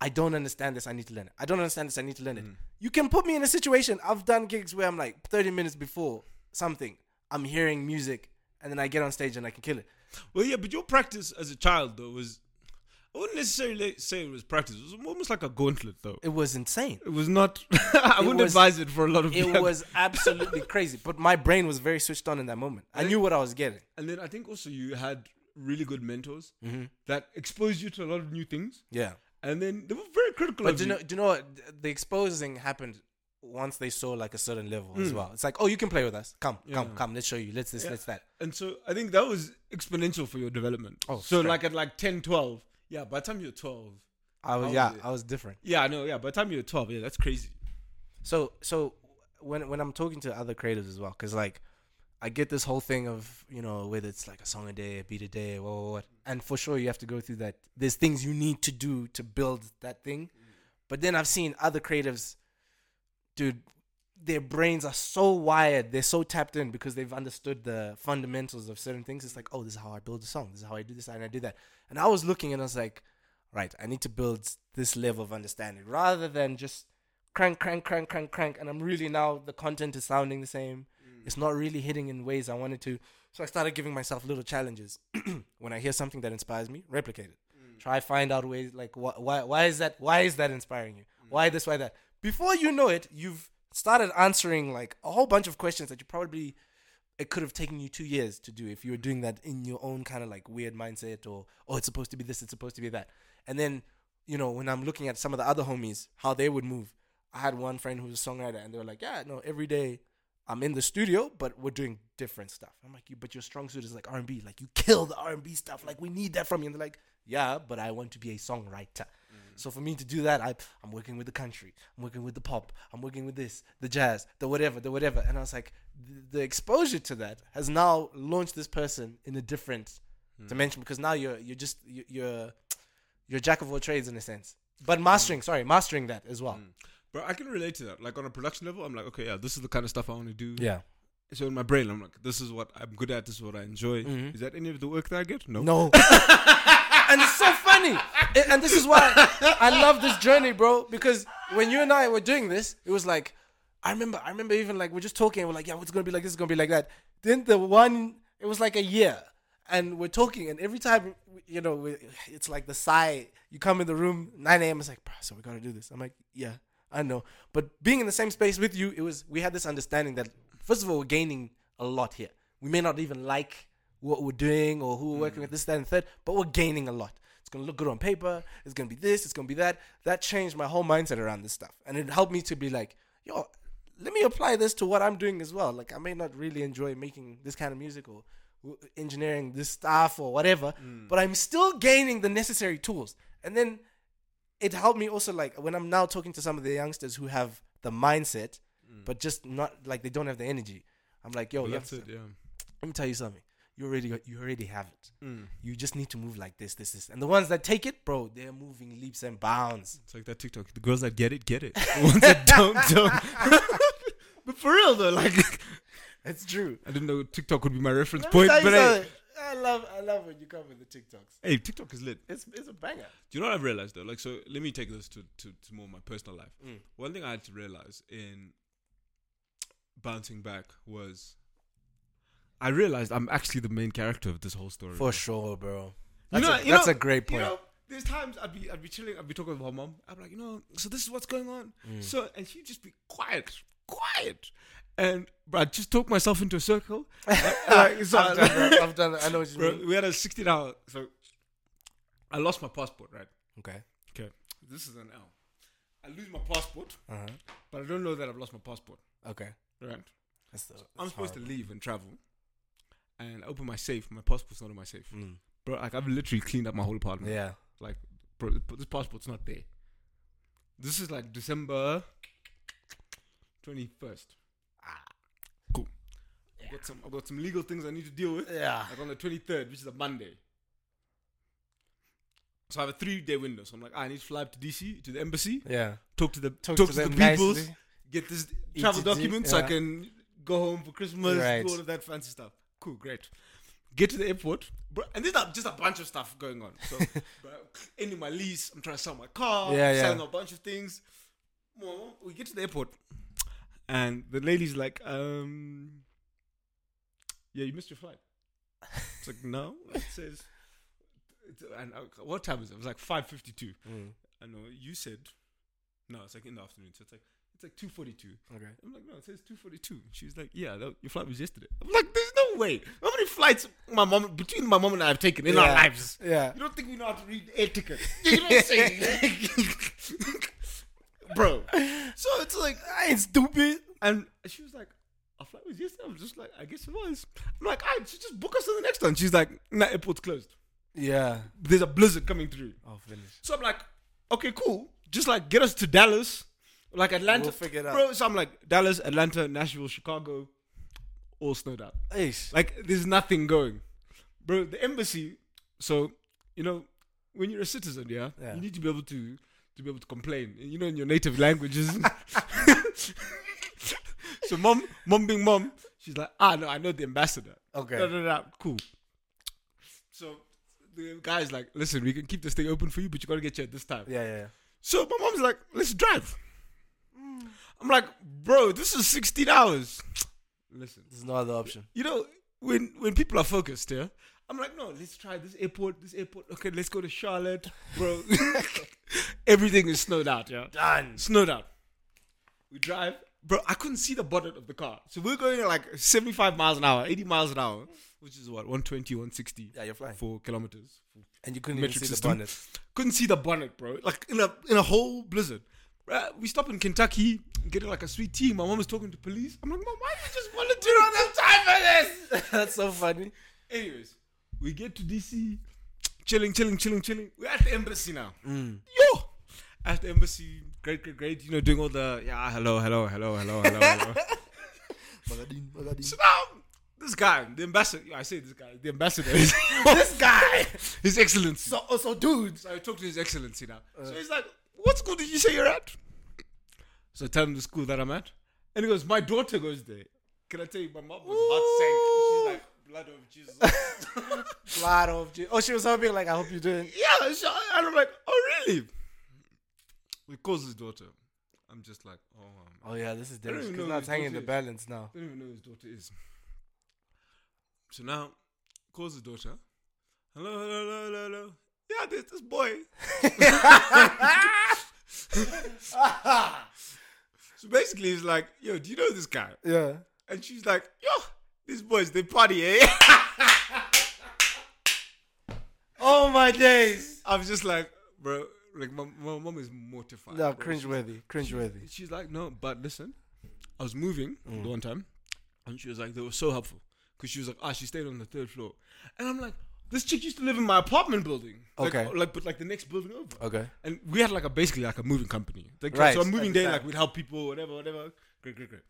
I don't understand this. I need to learn it. I don't understand this. I need to learn it. Mm. You can put me in a situation. I've done gigs where I'm like 30 minutes before something. I'm hearing music, and then I get on stage and I can kill it. Well, yeah, but your practice as a child though was. I wouldn't necessarily say it was practice. It was almost like a gauntlet, though. It was insane. It was not. I It wouldn't was- advise it for a lot of It was absolutely crazy. But my brain was very switched on in that moment. I knew what I was getting. And then I think also you had really good mentors Mm-hmm. that exposed you to a lot of new things. Yeah. And then they were very critical But of do you you. know? Do you know what? The exposing happened once they saw like a certain level as Mm. well. It's like, oh, you can play with us. Come, come, come. Let's show you. Let's this. Let's that. And so I think that was exponential for your development. Oh, so straight. like at like 10, 12. Yeah, by the time you're 12. I was How yeah. was it? I was different. Yeah, I know. Yeah, by the time you're 12. Yeah, that's crazy. So so when when I'm talking to other creatives as well, because like I get this whole thing of you know whether it's like a song a day, a beat a day, what, what, what. and for sure you have to go through that. There's things you need to do to build that thing, but then I've seen other creatives, dude. Their brains are so wired, they're so tapped in because they've understood the fundamentals of certain things. It's like, oh, this is how I build a song. This is how I do this and I do that. And I was looking and I was like, right, I need to build this level of understanding rather than just crank, crank, crank, crank, crank. And I'm really now the content is sounding the same. Mm. It's not really hitting in ways I wanted to. So I started giving myself little challenges. when I hear something that inspires me, replicate it. Mm. Try find out ways like wh- why why is that why is that inspiring you? Mm. Why this? Why that? Before you know it, you've started answering like a whole bunch of questions that you probably it could have taken you two years to do if you were doing that in your own kind of like weird mindset or oh it's supposed to be this it's supposed to be that. And then you know when i'm looking at some of the other homies how they would move i had one friend who was a songwriter and they were like yeah no every day i'm in the studio but we're doing different stuff. I'm like you but your strong suit is like r&b like you kill the r&b stuff like we need that from you. And they're like yeah but i want to be a songwriter so for me to do that, I I'm working with the country, I'm working with the pop, I'm working with this, the jazz, the whatever, the whatever, and I was like, the, the exposure to that has now launched this person in a different hmm. to mention because now you're you're just you- you're you're jack of all trades in a sense. But mastering, hmm. sorry, mastering that as well. Hmm. But I can relate to that. Like on a production level, I'm like, okay, yeah, this is the kind of stuff I want to do. Yeah. So in my brain, I'm like, this is what I'm good at. This is what I enjoy. Mhm. Is that any of the work that I get? No. No. and it's so funny. A- And this is why I love this journey, bro. Because when you and I were doing this, it was like, I remember, I remember even like we're just talking. We're like, yeah, it's gonna be like this. It's gonna be like that. Then the one, it was like a year, and we're talking, and every time, you know, we, it's like the sigh. You come in the room, 9 a.m. It's like, bro, so we gotta do this. I'm like, yeah, I know. But being in the same space with you, it was we had this understanding that first of all, we're gaining a lot here. We may not even like what we're doing or who we're working with, mm. this, that, and third, but we're gaining a lot. It's gonna look good on paper. It's gonna be this. It's gonna be that. That changed my whole mindset around this stuff, and it helped me to be like, yo, let me apply this to what I'm doing as well. Like I may not really enjoy making this kind of music or engineering this stuff or whatever, mm. but I'm still gaining the necessary tools. And then it helped me also like when I'm now talking to some of the youngsters who have the mindset, mm. but just not like they don't have the energy. I'm like, yo, Well, that's it. Yeah. let me tell you something. You already got, you already have it. Mm. You just need to move like this, this, this. And the ones that take it, bro, they're moving leaps and bounds. It's like that TikTok. The girls that get it, get it. The ones that don't, don't. but for real though, like It's true. I didn't know TikTok would be my reference point, but hey. I love, I love when you come with the TikToks. hey, TikTok is lit. It's, it's a banger. Do you know what I've realized though? Like, so let me take this to, to, to more my personal life. Mm. One thing I had to realize in bouncing back was I realized I'm actually the main character of this whole story. For sure, bro. You That's, know- a, you that's know- a great You point. know, there's times I'd be I'd be chilling, I'd be talking with my mom. I'm like, you know, so this is what's going on. Mm. So and she'd just be quiet, quiet. And bro, I just talk myself into a circle. like, so- I've, done, bro. I've done. I know what you bro, mean. we had a 16 hour. So I lost my passport, right? Okay. Okay, this is an L. I lose my passport, Uh huh. but I don't know that I've lost my passport. Okay. Right? That's the. I'm supposed to leave and travel, and I open my safe. My passport's not in my safe, Mm. bro. Like I've literally cleaned up my whole apartment. Yeah. Like, bro, this passport's not there. This is like December twenty first. Ah, cool. I've got some. I've got some legal things I need to deal with. Yeah. Like on the twenty third, which is a Monday. So I have a three day window. So I'm like, I need to fly up to DC to the embassy, Yeah. talk to the Talk, talk, to to, the nicely. get this travel ETD, document so I can go home for Christmas, Right. do all of that fancy stuff. Cool, great. Get to the airport, bro, and there's just a bunch of stuff going on. So, bro, ending my lease, I'm trying to sell my car, Yeah, yeah. selling a bunch of things. Well, we get to the airport, and the lady's like, um, "Yeah, you missed your flight." It's like, no, it says. And uh, what time is it? It was like five fifty-two. Mm. I know you said no. It's like in the afternoon, so it's like like two forty-two. Okay. I'm like, no, it says two forty-two. She's like, yeah, that, your flight was yesterday. I'm like, there's no way. How many flights my mom between my mom and I have taken in our lives? Yeah. You don't think we know how to read air ticket? You know what I'm saying, bro? So it's like, I ain't stupid. and she was like, our flight was yesterday. I'm just like, I guess it was. I'm like, I should just book us to the next one. She's like, nah, airport's closed. Yeah. There's a blizzard coming through. Oh, I'll finish. So I'm like, okay, cool. Just like get us to Dallas, like Atlanta. We'll figure it out. Bro, so I'm like Dallas, Atlanta, Nashville, Chicago, all snowed out. Ish. Like there's nothing going. Bro, the embassy, so you know, when you're a citizen, yeah, Yeah. you need to be able to to be able to complain. You know, in your native languages. so mom, mom being mom, she's like, ah no, I know the ambassador. Okay. Da, da, da. Cool. So the guy's like, listen, we can keep this thing open for you, but you gotta get here at this time. Yeah, yeah. yeah. So my mom's like, let's drive. I'm like, bro, this is 16 hours. Listen, There's no other option. you know, when when people are focused, yeah, I'm like, no, let's try this airport, this airport. Okay, let's go to Charlotte, bro. Everything is snowed out, yeah. Done. Snowed out. We drive, bro. I couldn't see the bonnet of the car, so we're going at like 75 miles an hour, 80 miles an hour, which is what 120, 160 Yeah, you're flying. four kilometers. And you couldn't Metric even see system. the bonnet. couldn't see the bonnet, bro. Like in a in a whole blizzard. Right, we stop in Kentucky, getting like a sweet tea. My mom is talking to police. I'm like, mom, why you just volunteer on that time for this? That's so funny. Anyways, we get to DC, chilling, chilling, chilling, chilling. We're at the embassy now. Mm. Yo, at the embassy, great, great, great. You know, doing all the yeah, hello, hello, hello, hello, hello, hello. Magadin, magadin. so now this guy, the ambassador. I say this guy, the ambassador. this guy. His Excellency. So, oh, so dude. So I talk to His Excellency now. so he's like, "What school did you say you're at?" So I tell him the school that I'm at, and he goes, "My daughter goes there." Can I tell you, my mom was heart sank. She's like, "Blood of Jesus." Blood of Jesus. Oh, she was hoping like, I hope you're doing. yeah, so, and I'm like, "Oh really?" He calls his daughter. I'm just like, "Oh." Um, Oh yeah, this is dangerous. even 'cause know now it's hanging the balance now. I don't even know who his daughter is. So now, calls his daughter. Hello, hello, hello, hello, hello. Yeah, there's this boy. so basically, he's like, yo, do you know this guy? Yeah. And she's like, yo, these boys, they party, eh? Oh my days. I was just like, bro, like, my, my mom is mortified. Bro. cringeworthy. Cringeworthy. She's like, no, but listen, I was moving the one time, and she was like, they were so helpful because she was like, ah, she stayed on the third floor, and I'm like, this chick used to live in my apartment building, like, Okay. like but like the next building over, Okay. and we had like a basically like a moving company, like, Right, So a moving day, understand. like we'd help people, whatever, whatever. Great, great, great.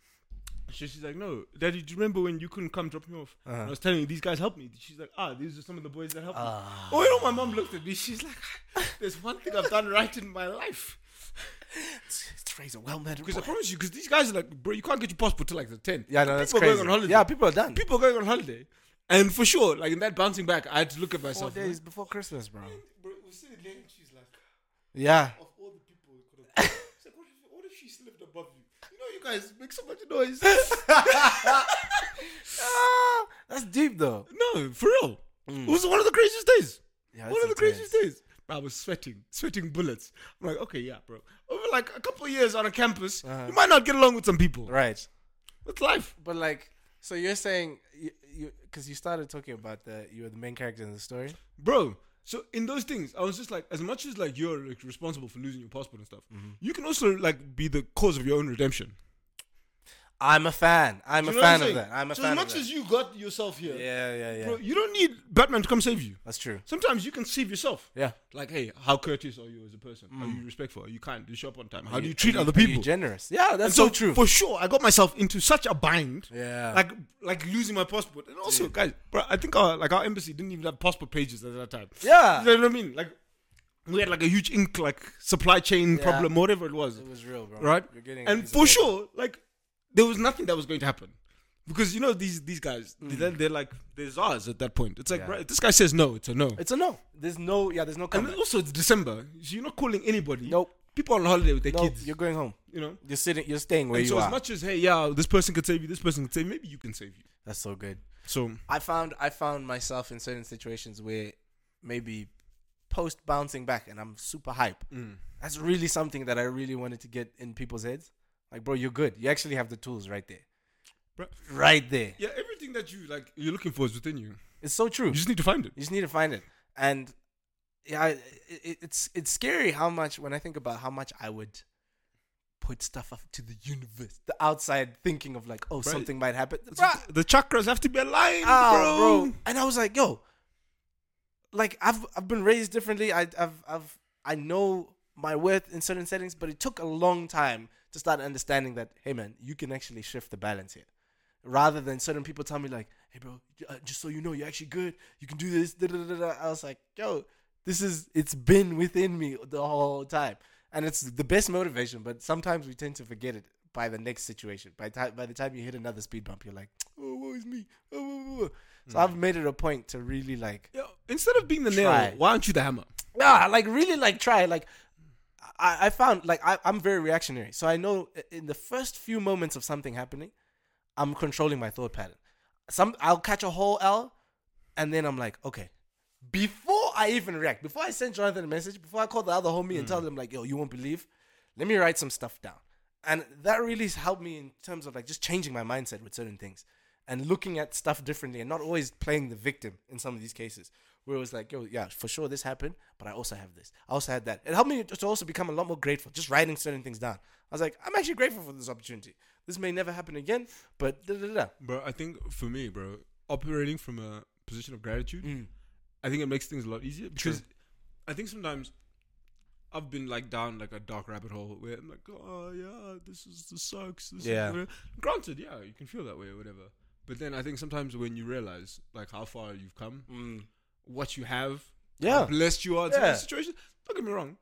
So she's like, no, daddy, do you remember when you couldn't come drop me off? Uh-huh. And I was telling you these guys helped me. She's like, ah, these are some of the boys that helped me. Ah. Oh, you know, my mom looked at me. She's like, there's one thing I've done right in my life. Raise a well-mannered Because I promise you, because these guys are like, bro, you can't get your passport till like the 10th. Yeah, no, that's people are crazy. going on holiday. Yeah, people are done. people are going on holiday. And for sure, like in that bouncing back, I had to look at Four myself. days before Christmas, bro. Bro, we see the lady, she's like, Yeah. of all the people, you could have. She's like, what if, what if she slipped above you? You know, you guys make so much noise. Ah, that's deep though. no, for real. It was one of the craziest days. Yeah, one of the intense. craziest days. I was sweating, sweating bullets. I'm like, okay, yeah, bro. Over like a couple of years on a campus, Uh-huh. you might not get along with some people. Right. It's life. But like, so you're saying you, because you started talking about that you were the main character in the story. bro. So in those things, I was just like, as much as like you're like, responsible for losing your passport and stuff, Mm-hmm. you can also like be the cause of your own redemption. I'm a fan. I'm a you know what fan of that. I'm a so fan as of much that. as you got yourself here, yeah, yeah, yeah. bro, you don't need Batman to come save you. That's true. Sometimes you can save yourself. Yeah. Like, hey, how courteous are you as a person? Are you mm. respectful? Are you kind? Do you show up on time? How do you treat other people? generous. Yeah, And that's so, true. For sure, I got myself into such a bind. yeah. Like, like losing my passport, and also, guys, bro, I think our like our embassy didn't even have passport pages at that time. yeah. You know what I mean? Like, we had like a huge ink like supply chain Yeah. problem, whatever it was, It was real, bro. right? You're getting And for sure, like, there was nothing that was going to happen. Because you know these these guys, they're, they're like they're czars at that point. It's like, Mm. Yeah. if this guy says no, it's a no. It's a no. There's no. Yeah, there's no And also, it's December. So you're not calling anybody. Nope. People on holiday with their No, kids. you're going home. You know. You're sitting. You're staying where And you so are. as much as hey, yeah, this person could save you, this person could save you, maybe you can save you. That's so good. So I found I found myself in certain situations where maybe post bouncing back and I'm super hype. mm. That's really something that I really wanted to get in people's heads. Like, bro, you're good. You actually have the tools right there. Bro. Right there. yeah, everything that you like you're looking for is within you. It's so true. You just need to find it. You just need to find it. And yeah, it, it, it's it's scary how much when I think about how much I would put stuff up to the universe, the outside thinking of like, oh, Right. something might happen. Bruh, The chakras have to be aligned, Ah, bro. bro. And I was like, yo, like I've I've been raised differently. I I've I've I know my worth in certain settings, but it took a long time to start understanding that, hey man, you can actually shift the balance here. Rather than certain people tell me like, hey bro, uh, just so you know, you're actually good. You can do this. Da, da, da, da. I was like, yo, this is it's been within me the whole time, and it's the best motivation. But sometimes we tend to forget it by the next situation. By time by the time you hit another speed bump, you're like, oh, woe is me. Oh. So I've made it a point to really like, Yeah, instead of being the Try. nail, why aren't you the hammer? ah, like really like try. Like I, I found like I, I'm very reactionary, so I know in the first few moments of something happening, I'm controlling my thought pattern. Some I'll catch a whole L, and then I'm like, okay. Before I even react, before I send Jonathan a message, before I call the other homie and tell mm. them like, yo, you won't believe, let me write some stuff down. And that really helped me in terms of like just changing my mindset with certain things and looking at stuff differently and not always playing the victim in some of these cases. Where it was like, yo, yeah, for sure this happened, but I also have this. I also had that. It helped me to also become a lot more grateful, just writing certain things down. I was like, I'm actually grateful for this opportunity. This may never happen again, but da da da. Bro, I think for me, bro, operating from a position of gratitude, Mm. I think it makes things a lot easier True. because I think sometimes I've been like down like a dark rabbit hole where I'm like, oh yeah, this is this sucks. This Yeah. Is. Granted, yeah, you can feel that way or whatever. But then I think sometimes when you realize like how far you've come, Mm. What you have, Yeah. how blessed you are in Yeah. certain situations. Don't get me wrong.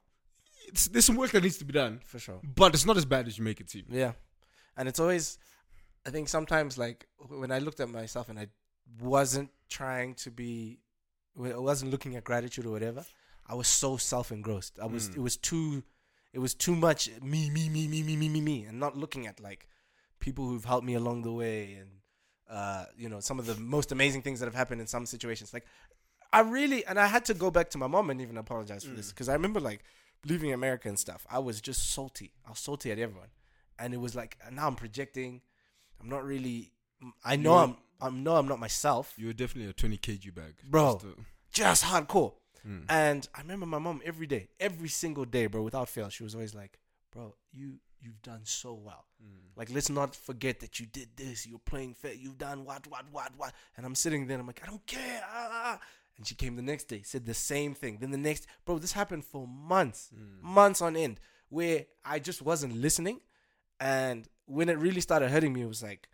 It's, there's some work that needs to be done, For sure. but it's not as bad as you make it seem. Yeah. And it's always, I think sometimes like when I looked at myself and I wasn't trying to be, I wasn't looking at gratitude or whatever. I was so self engrossed. I was, Mm. it was too, it was too much me, me, me, me, me, me, me, me, and not looking at like people who've helped me along the way and, uh, you know, some of the most amazing things that have happened in some situations. Like, I really, and I had to go back to my mom and even apologize for this because I remember like leaving America and stuff. I was just salty. I was salty at everyone, and it was like now I'm projecting. I'm not really. I know I'm. I know I'm not myself. You were definitely a 20 kg bag, Bro. Just, uh, Just hardcore. mm. And I remember my mom every day, every single day, bro, without fail. She was always like, "Bro, you you've done so well. Mm. Like, let's not forget that you did this. You're playing fair. You've done what, what, what, what." And I'm sitting there. And I'm like, "I don't care." ah, ah." And she came the next day, said the same thing. Then the next, bro, this happened for months, Mm. months on end, where I just wasn't listening. And when it really started hurting me, it was like,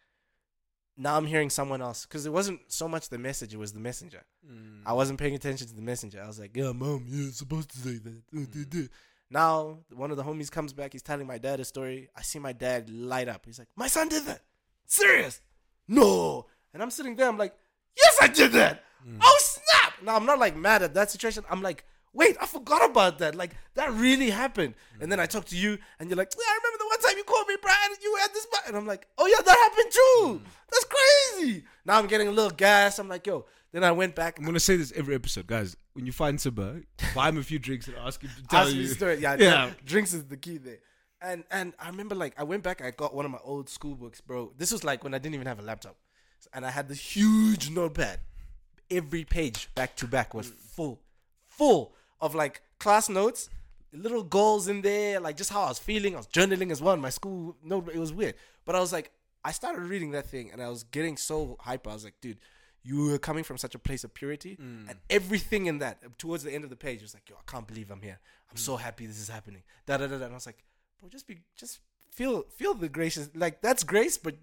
now I'm hearing someone else because it wasn't so much the message; it was the messenger. Mm. I wasn't paying attention to the messenger. I was like, "Yeah, mom, you're supposed to say that." Duh. Now one of the homies comes back. He's telling my dad a story. I see my dad light up. He's like, "My son did that. Serious? No." And I'm sitting there. I'm like, "Yes, I did that. Oh snap!" Now I'm not like mad at that situation. I'm like, "Wait, I forgot about that. Like that really happened." And then I talk to you, and you're like, "Yeah, I remember the one time you called me, Brian, and you were at this." bar." And I'm like, "Oh yeah, that happened too. Mm. That's crazy." Now I'm getting a little gas. I'm like, "Yo." Then I went back. I'm gonna say this every episode, guys. When you find Simba, buy him a few drinks and ask him to tell Ask me you. the story. Yeah, Yeah. yeah. Drinks is the key there. And and I remember like I went back. I got one of my old school books, bro. This was like when I didn't even have a laptop, and I had this huge notepad. Every page back to back was full, full of like class notes, little goals in there, like just how I was feeling. I was journaling as well. in My school note. It was weird, but I was like, I started reading that thing, and I was getting so hyper. I was like, dude. You were coming from such a place of purity, mm. and everything in that towards the end of the page was like, "Yo, I can't believe I'm here. I'm so mm. happy this is happening." Da da da da. And I was like, "Bro, just be, just feel, feel the gracious. Like that's grace, but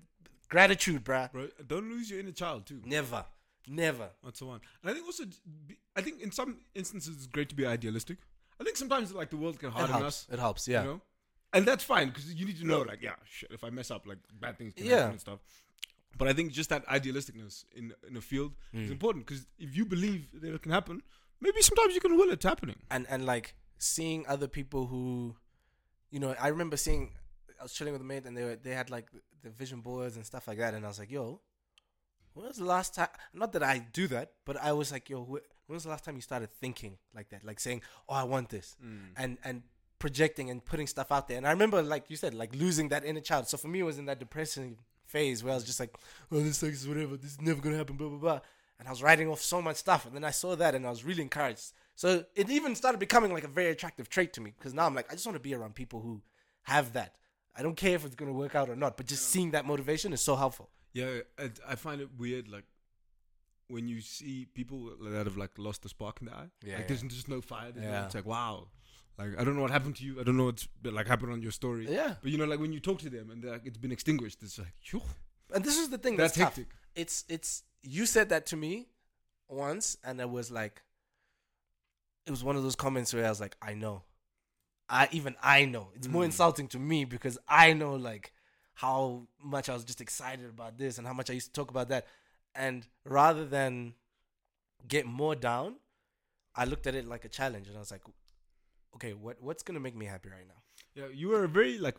gratitude, bruh. Bro, don't lose your inner child too. Never, never. That's the one. And I think also, be- I think in some instances it's great to be idealistic. I think sometimes like the world can harden helps. us, It helps. Yeah. you know, and that's fine because you need to know like, yeah, shit, if I mess up, like bad things can Yeah. happen and stuff. But I think just that idealisticness in in a field Mm. is important because if you believe that it can happen, maybe sometimes you can will it happening. and and like seeing other people who, you know, I remember seeing. I was chilling with a mate, and they were, they had like the vision boards and stuff like that, and I was like, "Yo, when was the last time?" Not that I do that, but I was like, "Yo, wh- when was the last time you started thinking like that? Like saying, "Oh, I want this," mm. and and projecting and putting stuff out there." And I remember, like you said, like losing that inner child. So for me, it was in that depressing phase where I was just like, "Oh, this sucks, whatever. This is never gonna happen." Blah blah blah. And I was writing off so much stuff, and then I saw that, and I was really encouraged. So it even started becoming like a very attractive trait to me because now I'm like, I just want to be around people who have that. I don't care if it's gonna work out or not, but just seeing that motivation is so helpful. Yeah, I, I find it weird, like when you see people that have like lost the spark in the eye. Yeah, like there's just no fire. There's no- Yeah. it's like wow. Like I don't know what happened to you. I don't know what's like happened on your story. Yeah. But you know, like when you talk to them and they're like, it's been extinguished, it's like, phew, And this is the thing that's that's, tough. hectic. It's it's you said that to me once, and it was like it was one of those comments where I was like, I know. I even I know. It's more Mm. insulting to me because I know like how much I was just excited about this and how much I used to talk about that. And rather than get more down, I looked at it like a challenge and I was like, okay, what what's gonna make me happy right now? Yeah, you were a very like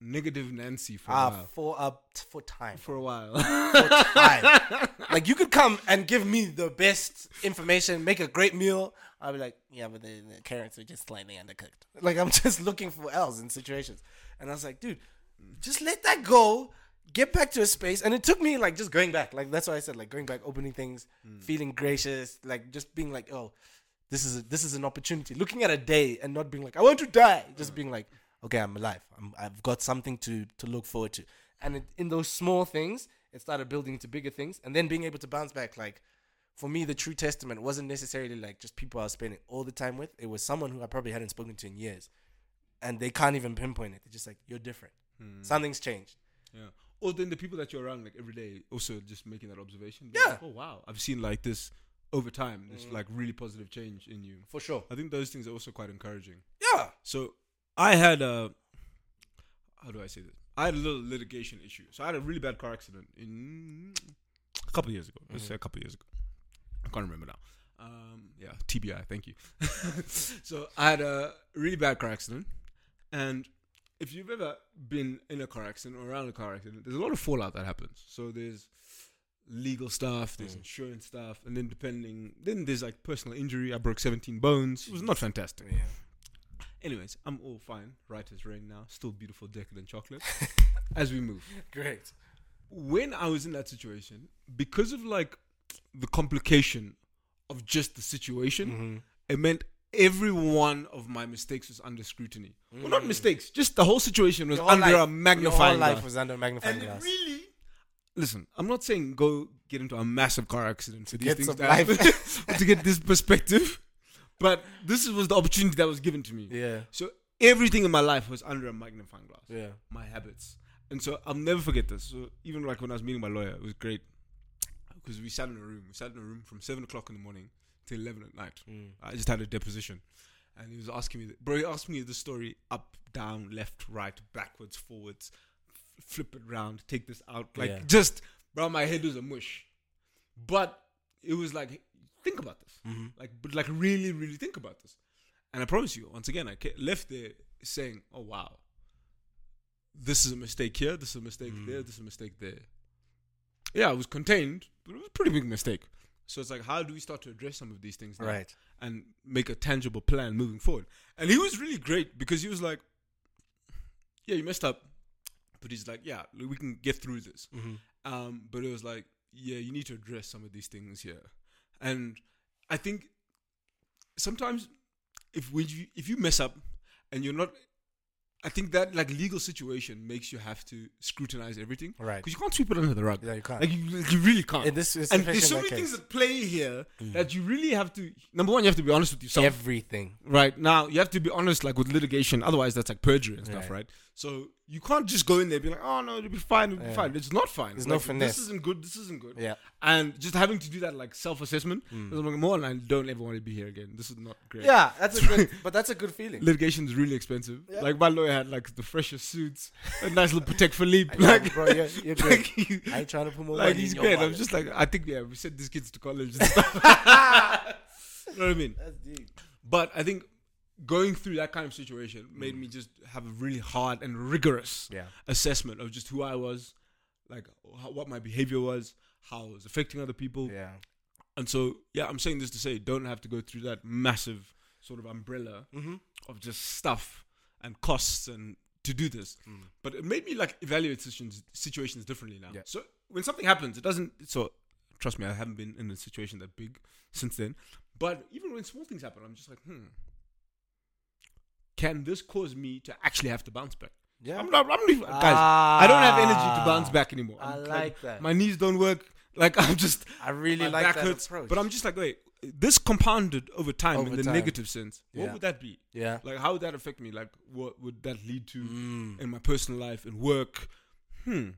negative Nancy for a Ah, while. for uh, t- for time. For a while. for time. like you could come and give me the best information, make a great meal. I'll be like, yeah, but the, the carrots are just slightly undercooked. Like I'm just looking for L's in situations, and I was like, dude, just let that go. Get back to a space, and it took me like just going back. Like that's why I said like going back, opening things, hmm. feeling gracious, like just being like, oh, this is a, this is an opportunity. Looking at a day and not being like, I want to die. Just hmm. being like, okay, I'm alive. I'm, I've got something to to look forward to. And it, in those small things, it started building into bigger things, and then being able to bounce back. Like for me, the true testament wasn't necessarily like just people I was spending all the time with. It was someone who I probably hadn't spoken to in years, and they can't even pinpoint it. They're just like, you're different. Hmm. Something's changed. Yeah. or then the people that you're around like every day also just making that observation. Yeah. like, oh wow, I've seen like this over time. This Mm. like really positive change in you. For sure. I think those things are also quite encouraging. Yeah. So I had a how do I say this? I had a little litigation issue. So I had a really bad car accident in a couple of years ago. Let's say a couple of years ago. I can't remember now. Um, yeah, TBI. Thank you. so I had a really bad car accident, and if you've ever been in a car accident or around a car accident, there's a lot of fallout that happens. So there's legal stuff, there's Mm. insurance stuff, and then depending, then there's like personal injury. I broke 17 bones. It was not fantastic. Yeah. Anyways, I'm all fine. Right as rain now. Still beautiful, decadent chocolate. as we move. Great. When I was in that situation, because of like the complication of just the situation, Mm-hmm. it meant every one of my mistakes was under scrutiny. Well, not Mm. mistakes, just the whole situation was under life- a magnifying whole life glass. was under a magnifying And glass. really, listen, I'm not saying go get into a massive car accident for these get things some to happen, to get this perspective. But this was the opportunity that was given to me. yeah. So everything in my life was under a magnifying glass. Yeah. My habits. And so I'll never forget this. So even like when I was meeting my lawyer, it was great. Because we sat in a room. We sat in a room from seven o'clock in the morning till eleven at night. Mm. I just had a deposition. And he was asking me, bro, he asked me the story up, down, left, right, backwards, forwards, f- flip it around, take this out. Like, Yeah. just, bro, my head was a mush. But it was like, think about this. Mm-hmm. Like, but like, really, really think about this. And I promise you, once again, I left there saying, oh, wow, this is a mistake here, this is a mistake Mm. there, this is a mistake there. Yeah, it was contained, but it was a pretty big mistake. So it's like, how do we start to address some of these things now? Right. and make a tangible plan moving forward. And he was really great because he was like, "Yeah, you messed up," but he's like, "Yeah, we can get through this." Mm-hmm. Um, but it was like, "Yeah, you need to address some of these things here," and I think sometimes if we if you mess up and you're not, I think that like legal situation makes you have to scrutinize everything Right. because you can't sweep it under the rug. Yeah, you can't. Like you, you really can't. In this and there's so many that things case, that play here Mm. that you really have to. Number one, you have to be honest with yourself. everything. Right now, you have to be honest, like with litigation. Otherwise, that's like perjury and stuff, Right. right? So you can't just go in there and be like, "Oh no, it'll be fine, it'll be Yeah. fine." It's not fine. It's like, no finesse. This isn't good. This isn't good. Yeah. And just having to do that like self-assessment. Mm. Like, more, and I don't ever want to be here again. This is not great. Yeah, that's a good, but that's a good feeling. Litigation is really expensive. Yeah. Like my lawyer had like the freshest suits, a nice little Patek Philippe. Like, bro, you're, you're like, he- I ain't trying to put more like money he's in great. I'm just like, I think yeah, we sent these kids to college and stuff. you know what I mean? That's deep. But I think going through that kind of situation made me just have a really hard and rigorous Yeah. assessment of just who I was, like how, what my behavior was, how it was affecting other people. Yeah. And so, yeah, I'm saying this to say, don't have to go through that massive sort of umbrella Mm-hmm. of just stuff and costs and to do this. Mm. But it made me like evaluate situations, situations differently now. Yeah. So when something happens, it doesn't. So trust me, I haven't been in a situation that big since then. But even when small things happen, I'm just like, hmm, can this cause me to actually have to bounce back? Yeah. I'm not, I'm not even, guys. I don't have energy to bounce back anymore. I I'm like that. My knees don't work. Like I'm just I really like back that hurts. approach. But I'm just like, wait, this compounded over time Over in the time. negative sense. What Yeah. would that be? yeah. Like, how would that affect me? Like, what would that lead to Mm. in my personal life and work? Hmm.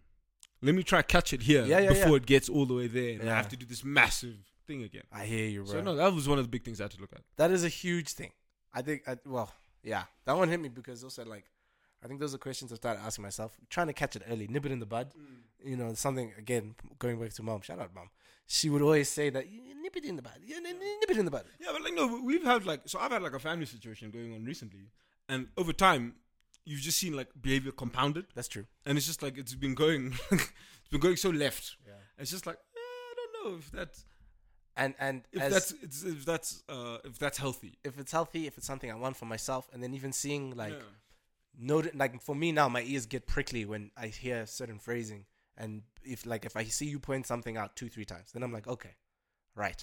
Let me try catch it here Yeah, yeah, before it gets all the way there, and I have to do this massive thing again. I hear you, bro. So no, that was one of the big things I had to look at. That is a huge thing. I think, I, well, yeah, that one hit me because also like, I think those are questions I started asking myself, trying to catch it early, nip it in the bud. You know, something again going back to mom. Shout out, mom. She would always say that nip it in the bud. Nip nip it in the bud. Yeah, but like no, we've had like so I've had like a family situation going on recently, and over time, you've just seen like behavior compounded, That's true. and it's just like it's been going, it's been going so left. Yeah. It's just like eh, I don't know if that's And and if as, that's it's, if that's uh if that's healthy. if it's healthy, if it's something I want for myself, and then even seeing like Yeah. note like for me now, my ears get prickly when I hear certain phrasing, and if like if I see you point something out two three times, then I'm like, okay, right.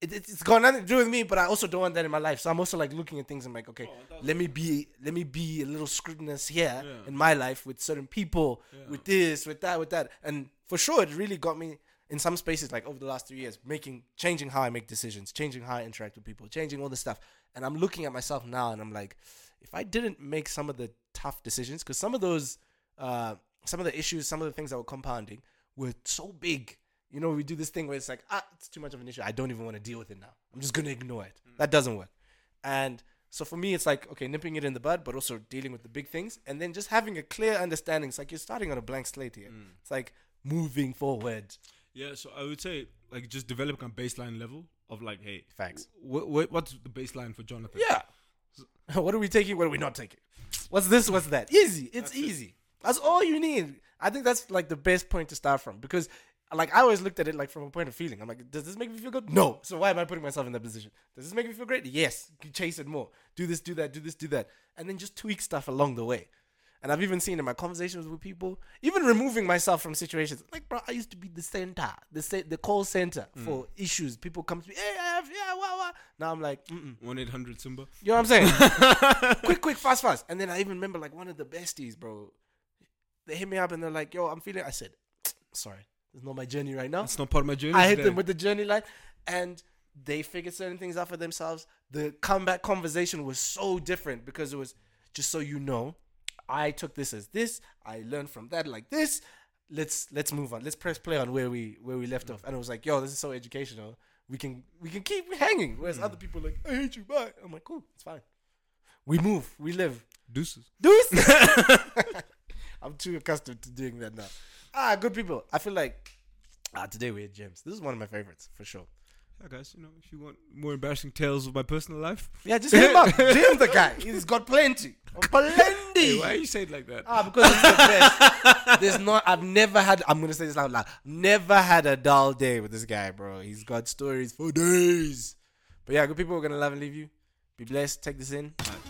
It, it, it's got nothing to do with me, but I also don't want that in my life. So I'm also like looking at things. I'm like, okay, let me be let me be a little scrutinous here Yeah. in my life with certain people, Yeah. with this, with that, with that, and for sure, it really got me in some spaces like over the last three years, making changing how I make decisions, changing how I interact with people, changing all this stuff. And I'm looking at myself now, and I'm like, if I didn't make some of the tough decisions, because some of those uh, some of the issues, some of the things that were compounding were so big. You know, we do this thing where it's like, ah, it's too much of an issue. I don't even want to deal with it now. I'm just gonna ignore it. That doesn't work. And so for me, it's like okay, nipping it in the bud, but also dealing with the big things, and then just having a clear understanding. It's like you're starting on a blank slate here. It's like moving forward. Yeah, so I would say like just developing a baseline level of like, hey, Facts. wh- wh- what's the baseline for Jonathan? Yeah. what are we taking? What are we not taking? What's this? What's that? Easy. It's easy. That's all you need. I think that's like the best point to start from because, like, I always looked at it like from a point of feeling. I'm like, does this make me feel good? No. So why am I putting myself in that position? Does this make me feel great? Yes. Chase it more. Do this. Do that. Do this. Do that. And then just tweak stuff along the way. And I've even seen in my conversations with people, even removing myself from situations. Like, bro, I used to be the center, the the call center for issues. People come to me, hey, F, yeah, wah, wah. Now I'm like, mm One eight hundred Simba. you know what I'm saying? quick, quick, fast, fast. And then I even remember like one of the besties, bro. They hit me up and they're like, "Yo, I'm feeling." I said, "Sorry, it's not my journey right now." It's not part of my journey. I hit today. them with the journey line, and they figured certain things out for themselves. The comeback conversation was so different because it was just so you know, I took this as this. I learned from that like this. Let's let's move on. Let's press play on where we where we left off. And it was like, yo, this is so educational. We can we can keep hanging. Whereas other people are like, I hate you. Bye. I'm like, cool, it's fine. We move. We live. deuces. Deuces. I'm too accustomed to doing that now. Ah, good people. I feel like ah today we had gems. This is one of my favorites for sure. Yeah, guys, you know, if you want more embarrassing tales of my personal life, Yeah, just hit him up. Jim the guy. He's got plenty, plenty. Hey, Plenty. why you say it like that? Ah, because it's the best. There's not. I've never had. I'm gonna say this out loud. Never had a dull day with this guy, bro. He's got stories for days. But yeah, good people. We're gonna love and leave you. Be blessed. Take this in. Alright, cheers.